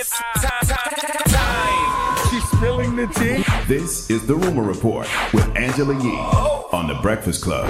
It's time, time, time. She's spilling the tea. This is the Rumor Report with Angela Yee oh. on the Breakfast Club.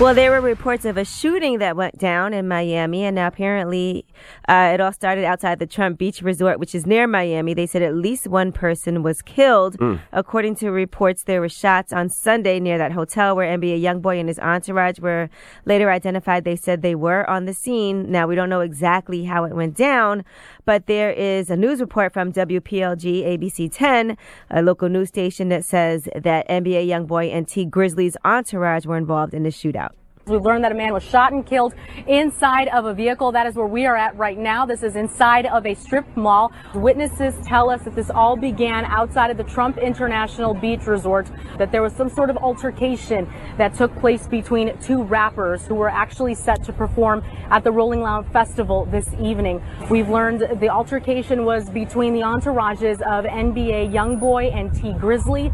Well, there were reports of a shooting that went down in Miami, and now apparently uh, it all started outside the Trump Beach Resort, which is near Miami. They said at least one person was killed. According to reports, there were shots on Sunday near that hotel where NBA YoungBoy and his entourage were later identified. They said they were on the scene. Now, we don't know exactly how it went down, but there is a news report from WPLG ABC 10, a local news station that says that NBA YoungBoy and Tee Grizzley's entourage were involved in the shootout. We've learned that a man was shot and killed inside of a vehicle. That is where we are at right now. This is inside of a strip mall. Witnesses tell us that this all began outside of the Trump International Beach Resort, that there was some sort of altercation that took place between two rappers who were actually set to perform at the Rolling Loud Festival this evening. We've learned the altercation was between the entourages of NBA YoungBoy and Tee Grizzley.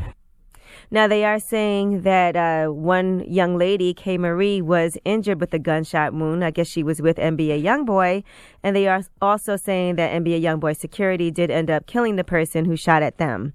Now they are saying that uh, one young lady, K. Marie, was injured with a gunshot wound. I guess she was with NBA YoungBoy, and they are also saying that NBA YoungBoy security did end up killing the person who shot at them.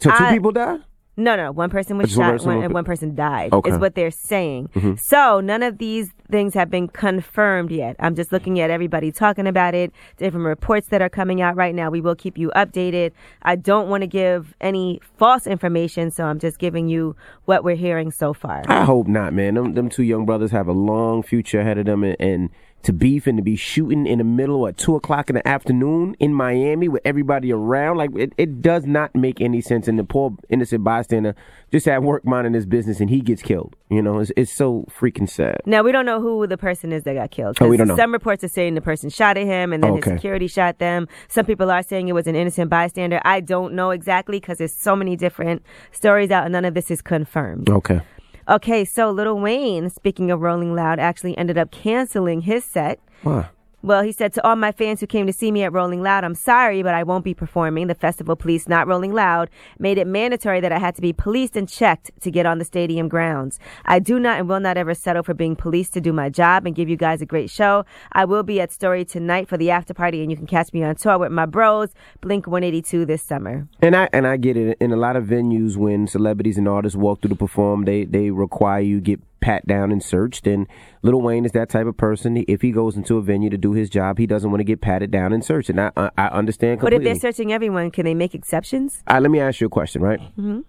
So two I- people died? No, no, one person was Just one shot, person one, was- and one person died. Okay. Is what they're saying. Mhm. So none of these things have been confirmed yet. I'm just looking at everybody talking about it, different reports that are coming out right now. We will keep you updated. I don't want to give any false information, so I'm just giving you what we're hearing so far. I hope not, man. Them, them two young brothers have a long future ahead of them, and, and to beef and to be shooting in the middle at two o'clock in the afternoon in Miami with everybody around, like it, it does not make any sense. And the poor innocent bystander just at work minding his business, and he gets killed. You know, it's, it's so freaking sad. Now we don't know who the person is that got killed. Oh, we don't know. Some reports are saying the person shot at him, and then Okay. his security shot them. Some people are saying it was an innocent bystander. I don't know exactly because there's so many different stories out, and none of this is confirmed. Okay. Okay, so Little Wayne, speaking of Rolling Loud, actually ended up canceling his set. Well, he said to all my fans who came to see me at Rolling Loud, I'm sorry, but I won't be performing. The festival police, not Rolling Loud, made it mandatory that I had to be policed and checked to get on the stadium grounds. I do not and will not ever settle for being policed to do my job and give you guys a great show. I will be at Story tonight for the after party, and you can catch me on tour with my bros, Blink 182 this summer. And I and I get it. In a lot of venues, when celebrities and artists walk through to perform, they they require you get pat down and searched. And Lil Wayne is that type of person. If he goes into a venue to do his job, he doesn't want to get patted down and searched. And I I, I understand But if they're searching everyone, can they make exceptions? All right, let me ask you a question, right? hmm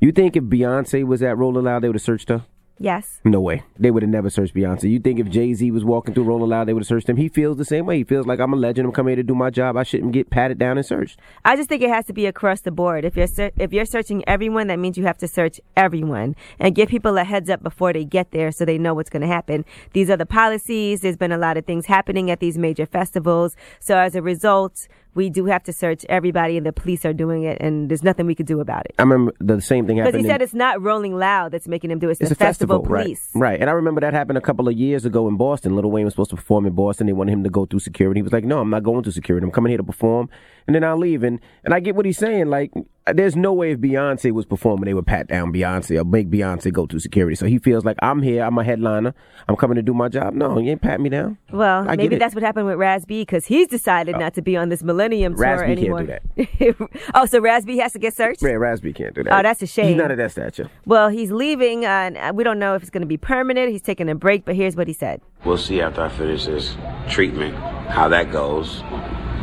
You think if Beyonce was at Rolling Loud, they would have searched her? Yes. No way. They would have never searched Beyonce. You think if Jay Z was walking through Rolling Loud, they would have searched him? He feels the same way. He feels like I'm a legend. I'm coming here to do my job. I shouldn't get patted down and searched. I just think it has to be across the board. If you're ser- if you're searching everyone, that means you have to search everyone and give people a heads up before they get there, so they know what's going to happen. These are the policies. There's been a lot of things happening at these major festivals, so as a result, we do have to search everybody, and the police are doing it, and there's nothing we could do about it. I remember the same thing happened. Because he in- said it's not Rolling Loud that's making him do it. It's, It's the a festival, police. right? Right, and I remember that happened a couple of years ago in Boston. Little Wayne was supposed to perform in Boston. They wanted him to go through security. He was like, "No, I'm not going through security. I'm coming here to perform, and then I'll leave." And and I get what he's saying. Like, there's no way if Beyonce was performing, they would pat down Beyonce or make Beyonce go through security. So he feels like I'm here. I'm a headliner. I'm coming to do my job. No, you ain't pat me down. Well, I maybe that's what happened with Raz B because he's decided not to be on this Millennium Tour Raz B can't do that. oh, so Raz B has to get searched? Ray Raz B can't do that. Oh, that's a shame. He's not of that stature. Well, he's leaving, uh, and we don't know if it's going to be permanent. He's taking a break, but here's what he said. We'll see after I finish this treatment how that goes.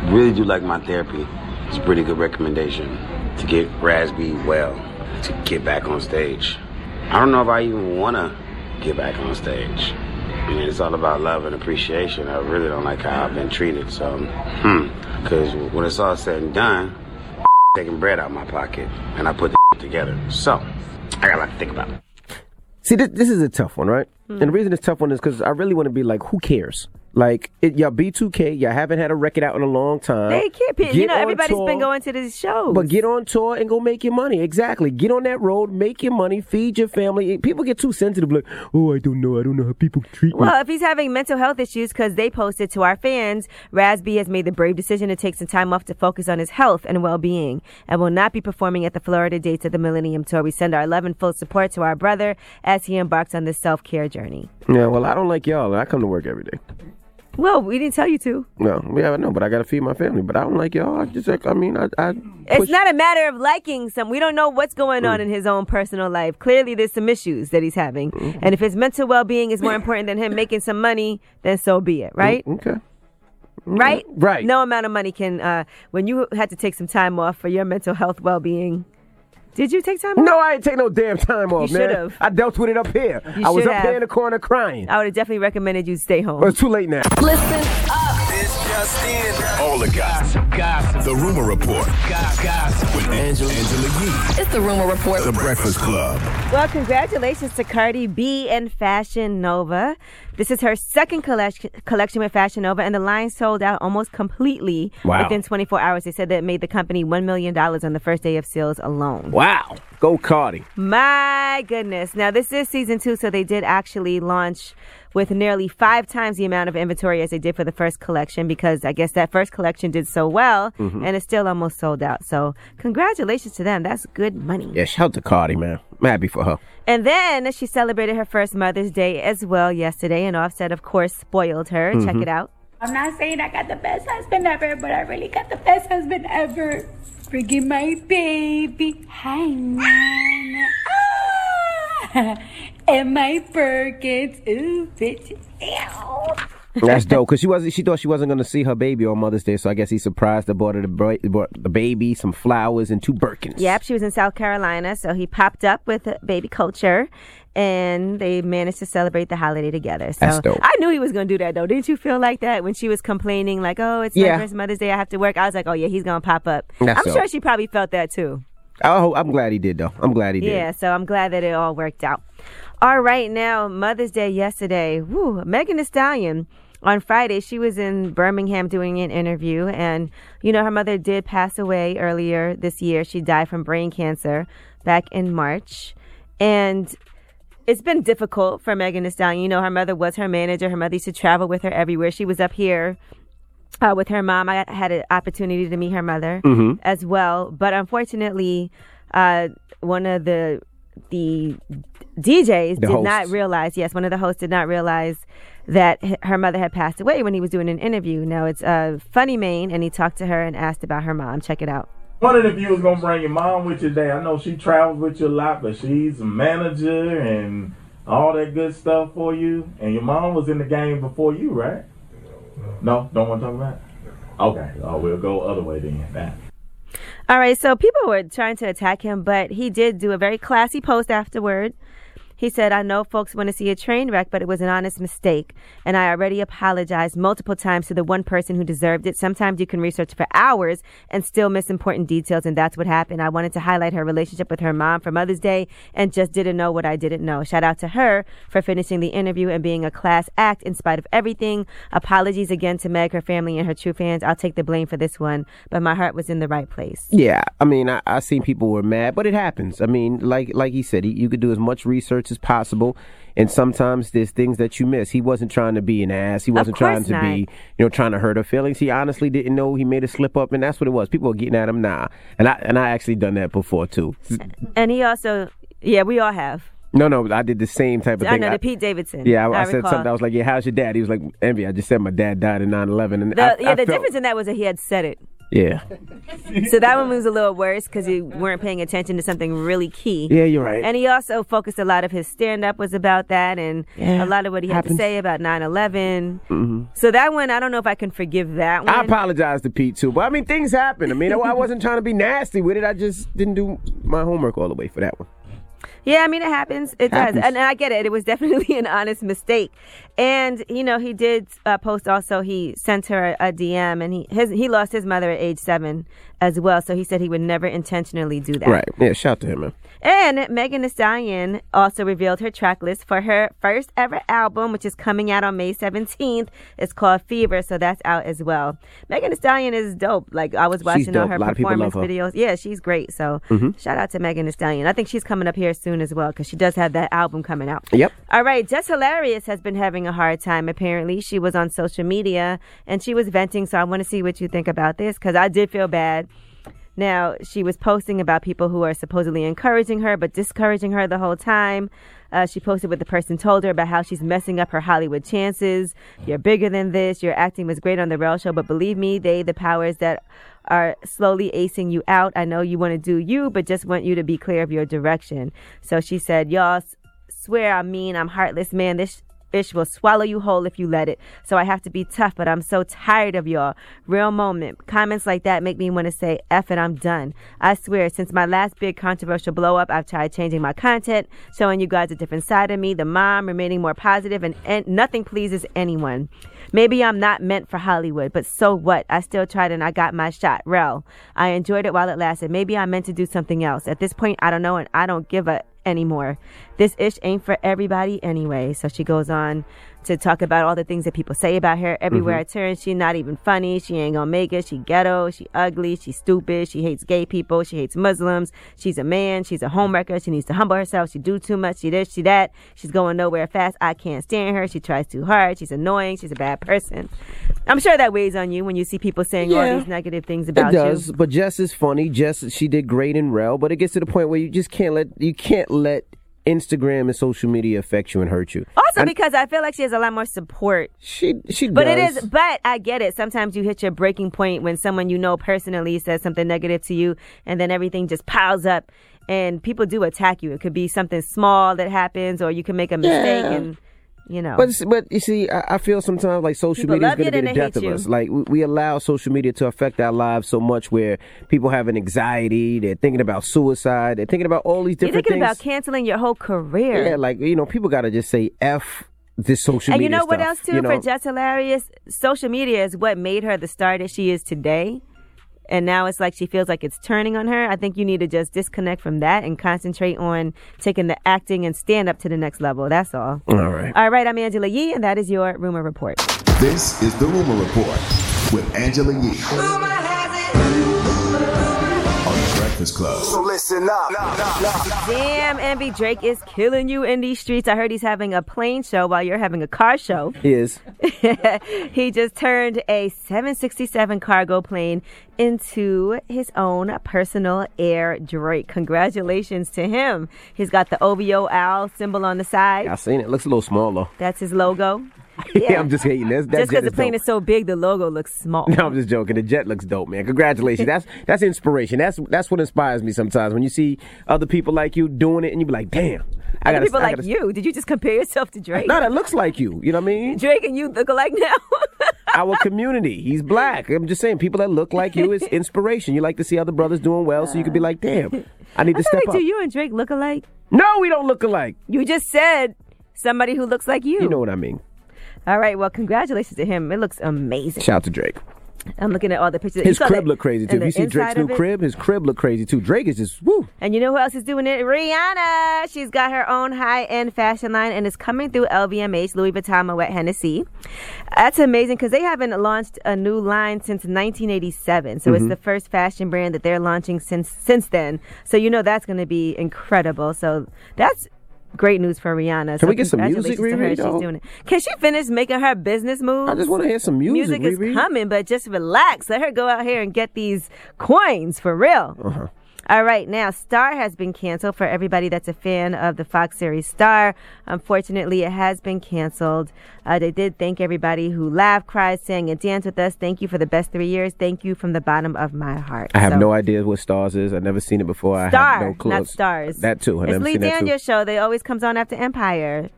Really do like my therapy. It's a pretty good recommendation to get Raz B well to get back on stage. I don't know if I even want to get back on stage. I mean, it's all about love and appreciation. I really don't like how I've been treated. So, hmm. Because when it's all said and done, taking bread out of my pocket and I put the together. So, I got a lot to think about. See, this, this is a tough one, right? Hmm. And the reason it's tough one is because I really want to be like, who cares? Like, it, y'all B2K, y'all haven't had a record out in a long time. They can't you know, everybody's tour, been going to these shows. But get on tour and go make your money. Exactly. Get on that road, make your money, feed your family. People get too sensitive, like, oh, I don't know. I don't know how people treat me. Well, if he's having mental health issues, because they posted to our fans, Raz B has made the brave decision to take some time off to focus on his health and well being and will not be performing at the Florida dates of the Millennium Tour. We send our love and full support to our brother as he embarks on this self care journey. Yeah, well, I don't like y'all. I come to work every day. Well, we didn't tell you to. No, yeah, I know, but I gotta feed my family. But I don't like y'all. I just, like, I mean, I, I It's not a matter of liking some. We don't know what's going on mm. in his own personal life. Clearly, there's some issues that he's having. Mm-hmm. And if his mental well being is more important than him making some money, then so be it, right? Mm, okay. Mm, right? Right. No amount of money can, uh, when you had to take some time off for your mental health well being. Did you take time off? No, I ain't take no damn time off, You man. should've. I dealt with it up here. You I was up have. here in the corner crying. I would have definitely recommended you stay home. But it's too late now. This just in. All the gossip. Gossip. The Rumor Report Gossip. Gossip. with Angela, Angela Yee. It's the Rumor Report. The Breakfast Club. Well, congratulations to Cardi B and Fashion Nova. This is her second collection, collection with Fashion Nova, and the line sold out almost completely Wow. within 24 hours. They said that it made the company $1 million on the first day of sales alone. Wow. Go Cardi. My goodness. Now, this is season two, so they did actually launch with nearly five times the amount of inventory as they did for the first collection because I guess that first collection did so well Mm-hmm. and it's still almost sold out. So, congratulations to them. That's good money. Yeah, shout out to Cardi, man. I'm happy for her. And then she celebrated her first Mother's Day as well yesterday, and Offset, of course, spoiled her. Check it out. I'm not saying I got the best husband ever, but I really got the best husband ever. Bringing my baby. Hi, Nana. And my Birkins. Ooh, bitch. Ew. That's dope because she wasn't. She thought she wasn't going to see her baby on Mother's Day, so I guess he surprised her. Bought her the, bra- bought the baby, some flowers, and two Birkins. Yep, she was in South Carolina, so he popped up with uh, baby Kulture, and they managed to celebrate the holiday together. So That's dope. I knew he was going to do that, though. Didn't you feel like that when she was complaining, like, "Oh, it's Yeah. my first Mother's Day, I have to work"? I was like, "Oh yeah, he's going to pop up." That's I'm dope. sure she probably felt that too. I hope, I'm glad he did though. I'm glad he did. Yeah, so I'm glad that it all worked out. All right, now Mother's Day yesterday. Woo, Megan Thee Stallion. On Friday, she was in Birmingham doing an interview, and you know her mother did pass away earlier this year. She died from brain cancer back in March, and it's been difficult for Megan Thee Stallion. You know, her mother was her manager. Her mother used to travel with her everywhere. She was up here uh, with her mom. I had an opportunity to meet her mother as well, but unfortunately, uh, one of the the DJs The did not realize. Yes, one of the hosts did not realize that h- her mother had passed away when he was doing an interview. Now it's uh, Funny Maine, and he talked to her and asked about her mom. Check it out. One of the viewers gonna bring your mom with you today. I know she travels with you a lot, but she's a manager and all that good stuff for you. And your mom was in the game before you, right? No, don't want to talk about. it? Okay, oh, we'll go other way then. Nah. All right, so people were trying to attack him, but he did do a very classy post afterward. He said, I know folks want to see a train wreck, but it was an honest mistake. And I already apologized multiple times to the one person who deserved it. Sometimes you can research for hours and still miss important details, and that's what happened. I wanted to highlight her relationship with her mom for Mother's Day and just didn't know what I didn't know. Shout out to her for finishing the interview and being a class act in spite of everything. Apologies again to Meg, her family, and her true fans. I'll take the blame for this one, but my heart was in the right place. Yeah, I mean, I, I seen people were mad, but it happens. I mean, like like he said, he, you could do as much research as possible, and sometimes there's things that you miss. He wasn't trying to be an ass. He wasn't trying to be, you know, trying to hurt her feelings. He honestly didn't know he made a slip up, and that's what it was. People were getting at him, nah, and I and I actually done that before too. And he also, yeah, we all have. No, no, I did the same type of I thing. know I- the Pete Davidson. yeah, I, I said something. I was like, "Yeah, how's your dad?" He was like, "Envy." I just said my dad died in 9-11. and The, I, yeah, I the felt- difference in that was that he had said it. Yeah, So that one was a little worse because you weren't paying attention to something really key. yeah, you're right. And he also focused a lot of his stand up was about that and Yeah, a lot of what he had happens. to say about 9 11. Mm-hmm. So that one, I don't know if I can forgive that one. I apologize to Pete too, but I mean things happen. I mean, I, I wasn't trying to be nasty with it. I just didn't do my homework all the way for that one. Yeah, I mean it happens. It Happens. does, and, and I get it. It was definitely an honest mistake. And you know, he did uh, post also. He sent her a, a DM, and he his he lost his mother at age seven as well. So he said he would never intentionally do that. Right? Yeah. Shout to him, man. And Megan Thee Stallion also revealed her track list for her first ever album, which is coming out on May 17th. It's called Fever, so that's out as well. Megan Thee Stallion is dope. Like I was watching all her A lot of people performance her. videos. Yeah, she's great. So mm-hmm. shout out to Megan Thee Stallion. I think she's coming up here soon as well because she does have that album coming out. Yep. All right, Jess Hilarious has been having a hard time. Apparently, she was on social media and she was venting. So I want to see what you think about this because I did feel bad. Now, she was posting about people who are supposedly encouraging her, but discouraging her the whole time. Uh, she posted what the person told her about how she's messing up her Hollywood chances. You're bigger than this. Your acting was great on the Rel Show, but believe me, they, the powers that are slowly acing you out. I know you want to do you, but just want you to be clear of your direction. So she said, Y'all swear I'm mean, I'm heartless, man. This fish will swallow you whole if you let it. So I have to be tough, but I'm so tired of y'all. Real moment. Comments like that make me want to say, F it, I'm done. I swear, since my last big controversial blow up, I've tried changing my content, showing you guys a different side of me, the mom, remaining more positive, and, and nothing pleases anyone. Maybe I'm not meant for Hollywood, but so what? I still tried and I got my shot. Rel, I enjoyed it while it lasted. Maybe I'm meant to do something else. At this point, I don't know and I don't give a anymore. This ish ain't for everybody anyway. So she goes on to talk about all the things that people say about her. Everywhere mm-hmm. I turn, She's not even funny. She ain't gonna make it. She ghetto. She ugly. She stupid. She hates gay people. She hates Muslims. She's a man. She's a homewrecker. She needs to humble herself. She do too much. She this. She that. She's going nowhere fast. I can't stand her. She tries too hard. She's annoying. She's a bad person. I'm sure that weighs on you when you see people saying Yeah. all these negative things about you. it does, you. but Jess is funny. Jess, she did great in Rel, but it gets to the point where you just can't let you can't let Instagram and social media affect you and hurt you. Also, And because I feel like she has a lot more support. she she But it does. is, but I get it. Sometimes you hit your breaking point when someone you know personally says something negative to you, and then everything just piles up, and people do attack you. It could be something small that happens, or you can make a mistake, Yeah. and you know. But but you see, I, I feel sometimes like social People media is going to be the death of you. us. Like we, we allow social media to affect our lives so much, where people have an anxiety, they're thinking about suicide, they're thinking about all these different. You're thinking things. about canceling your whole career. yeah, like you know, people got to just say f this social and you media. know what else too you know? for Jess Hilarious? Social media is what made her the star that she is today. And now it's like she feels like it's turning on her. I think you need to just disconnect from that and concentrate on taking the acting and stand up to the next level. That's all. All right. All right, I'm Angela Yee, and that is your rumor report. This is the Rumor Report with Angela Yee on the Breakfast Club. So listen up. Damn, Envy Drake is killing you in these streets. I heard he's having a plane show while you're having a car show. He is he just turned a 767 cargo plane into his own personal air Drake. Congratulations to him. He's got the OVO owl symbol on the side. I seen it. Looks a little small though. That's his logo. Yeah, I'm just hating. this. that Just because the plane dope. is so big, the logo looks small. No, I'm just joking. The jet looks dope, man. Congratulations. That's that's inspiration. That's that's what inspires me sometimes when you see other people like you doing it, and you be like, "Damn, I got people like you. Did you just compare yourself to Drake? No, that looks like you. You know what I mean? Drake and you look alike now. Our community. He's black. I'm just saying, people that look like you is inspiration. You like to see other brothers doing well, so you can be like, "Damn, I need I to step like, up." do you and Drake look alike? No, we don't look alike. You just said somebody who looks like you. You know what I mean? All right. Well, congratulations to him. It looks amazing. Shout out to Drake. I'm looking at all the pictures. His crib look crazy too. If you see Drake's new crib, his crib look crazy too. Drake is just woo. And you know who else is doing it? Rihanna. She's got her own high-end fashion line and is coming through LVMH, Louis Vuitton, Moet Hennessy. That's amazing because they haven't launched a new line since 1987. So Mm-hmm. it's the first fashion brand that they're launching since since then. So you know that's going to be incredible. So that's great news for Rihanna. Can so we get some music. Riri, She's doing it. Can she finish making her business moves? I just want to hear some music. Music is Riri. coming, but just relax. Let her go out here and get these coins for real. Uh-huh. All right, now Star has been canceled for everybody that's a fan of the Fox series Star. Unfortunately, it has been canceled. Uh, they did thank everybody who laughed, cried, sang, and danced with us. Thank you for the best three years. Thank you from the bottom of my heart. I have So- no idea what Stars is. I've never seen it before. I Star, have no clue. not Stars. That too. I've it's never Lee seen that too. Daniels' show. They always comes on after Empire.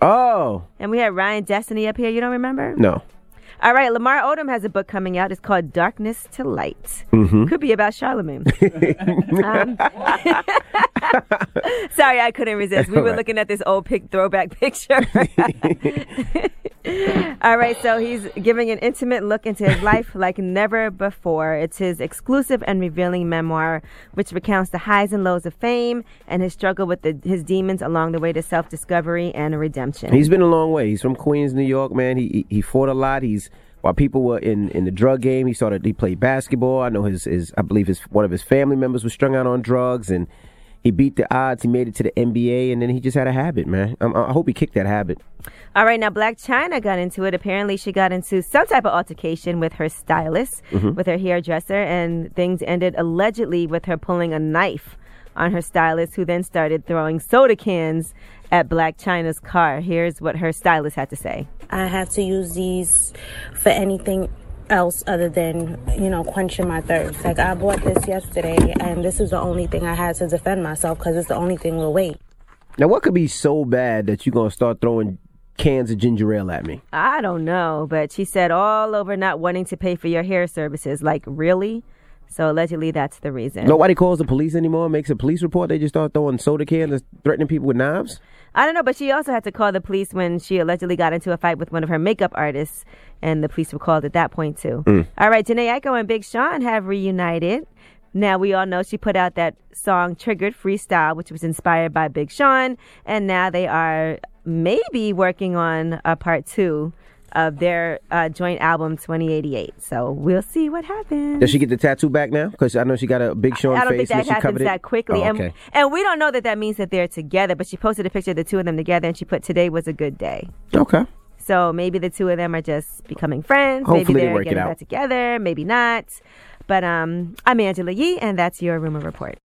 Oh And we had Ryan Destiny up here. You don't remember? no. All right, Lamar Odom has a book coming out. It's called Darkness to Light. Mm-hmm. Could be about Charlemagne. Um, sorry, I couldn't resist. We were right. looking at this old pic, throwback picture. All right, so he's giving an intimate look into his life like never before. It's his exclusive and revealing memoir, which recounts the highs and lows of fame and his struggle with the, his demons along the way to self discovery and redemption. He's been a long way. He's from Queens, New York, man. He he, fought a lot. He's while people were in, in the drug game, he started he played basketball. I know his his I believe his one of his family members was strung out on drugs and he beat the odds. He made it to the NBA and then he just had a habit, man. Um, I hope he kicked that habit. All right, now Blac Chyna got into it. Apparently, she got into some type of altercation with her stylist, Mm-hmm. with her hairdresser, and things ended allegedly with her pulling a knife on her stylist, who then started throwing soda cans at Blac Chyna's car. Here's what her stylist had to say. I have to use these for anything else other than, you know, quenching my thirst. Like, I bought this yesterday, and this is the only thing I had to defend myself because it's the only thing we'll wait. Now, what could be so bad that you're gonna start throwing cans of ginger ale at me? I don't know, but she said all over not wanting to pay for your hair services. Like, really? So allegedly, that's the reason. Nobody calls the police anymore, makes a police report. They just start throwing soda cans and threatening people with knives. I don't know, but she also had to call the police when she allegedly got into a fight with one of her makeup artists, and the police were called at that point too. Mm. All right, Jhené Aiko and Big Sean have reunited. Now we all know she put out that song "Triggered Freestyle," which was inspired by Big Sean, and now they are maybe working on a part two of their uh, joint album Twenty88. So we'll see what happens. Does she get the tattoo back now? Because I know she got a big Sean I don't face think that and she happens that quickly. Oh, and, okay. and we don't know that that means that they're together, but she posted a picture of the two of them together and she put today was a good day. Okay. So maybe the two of them are just becoming friends. Hopefully maybe they they're it getting back together, maybe not. But um, I'm Angela Yee, and that's your rumor report.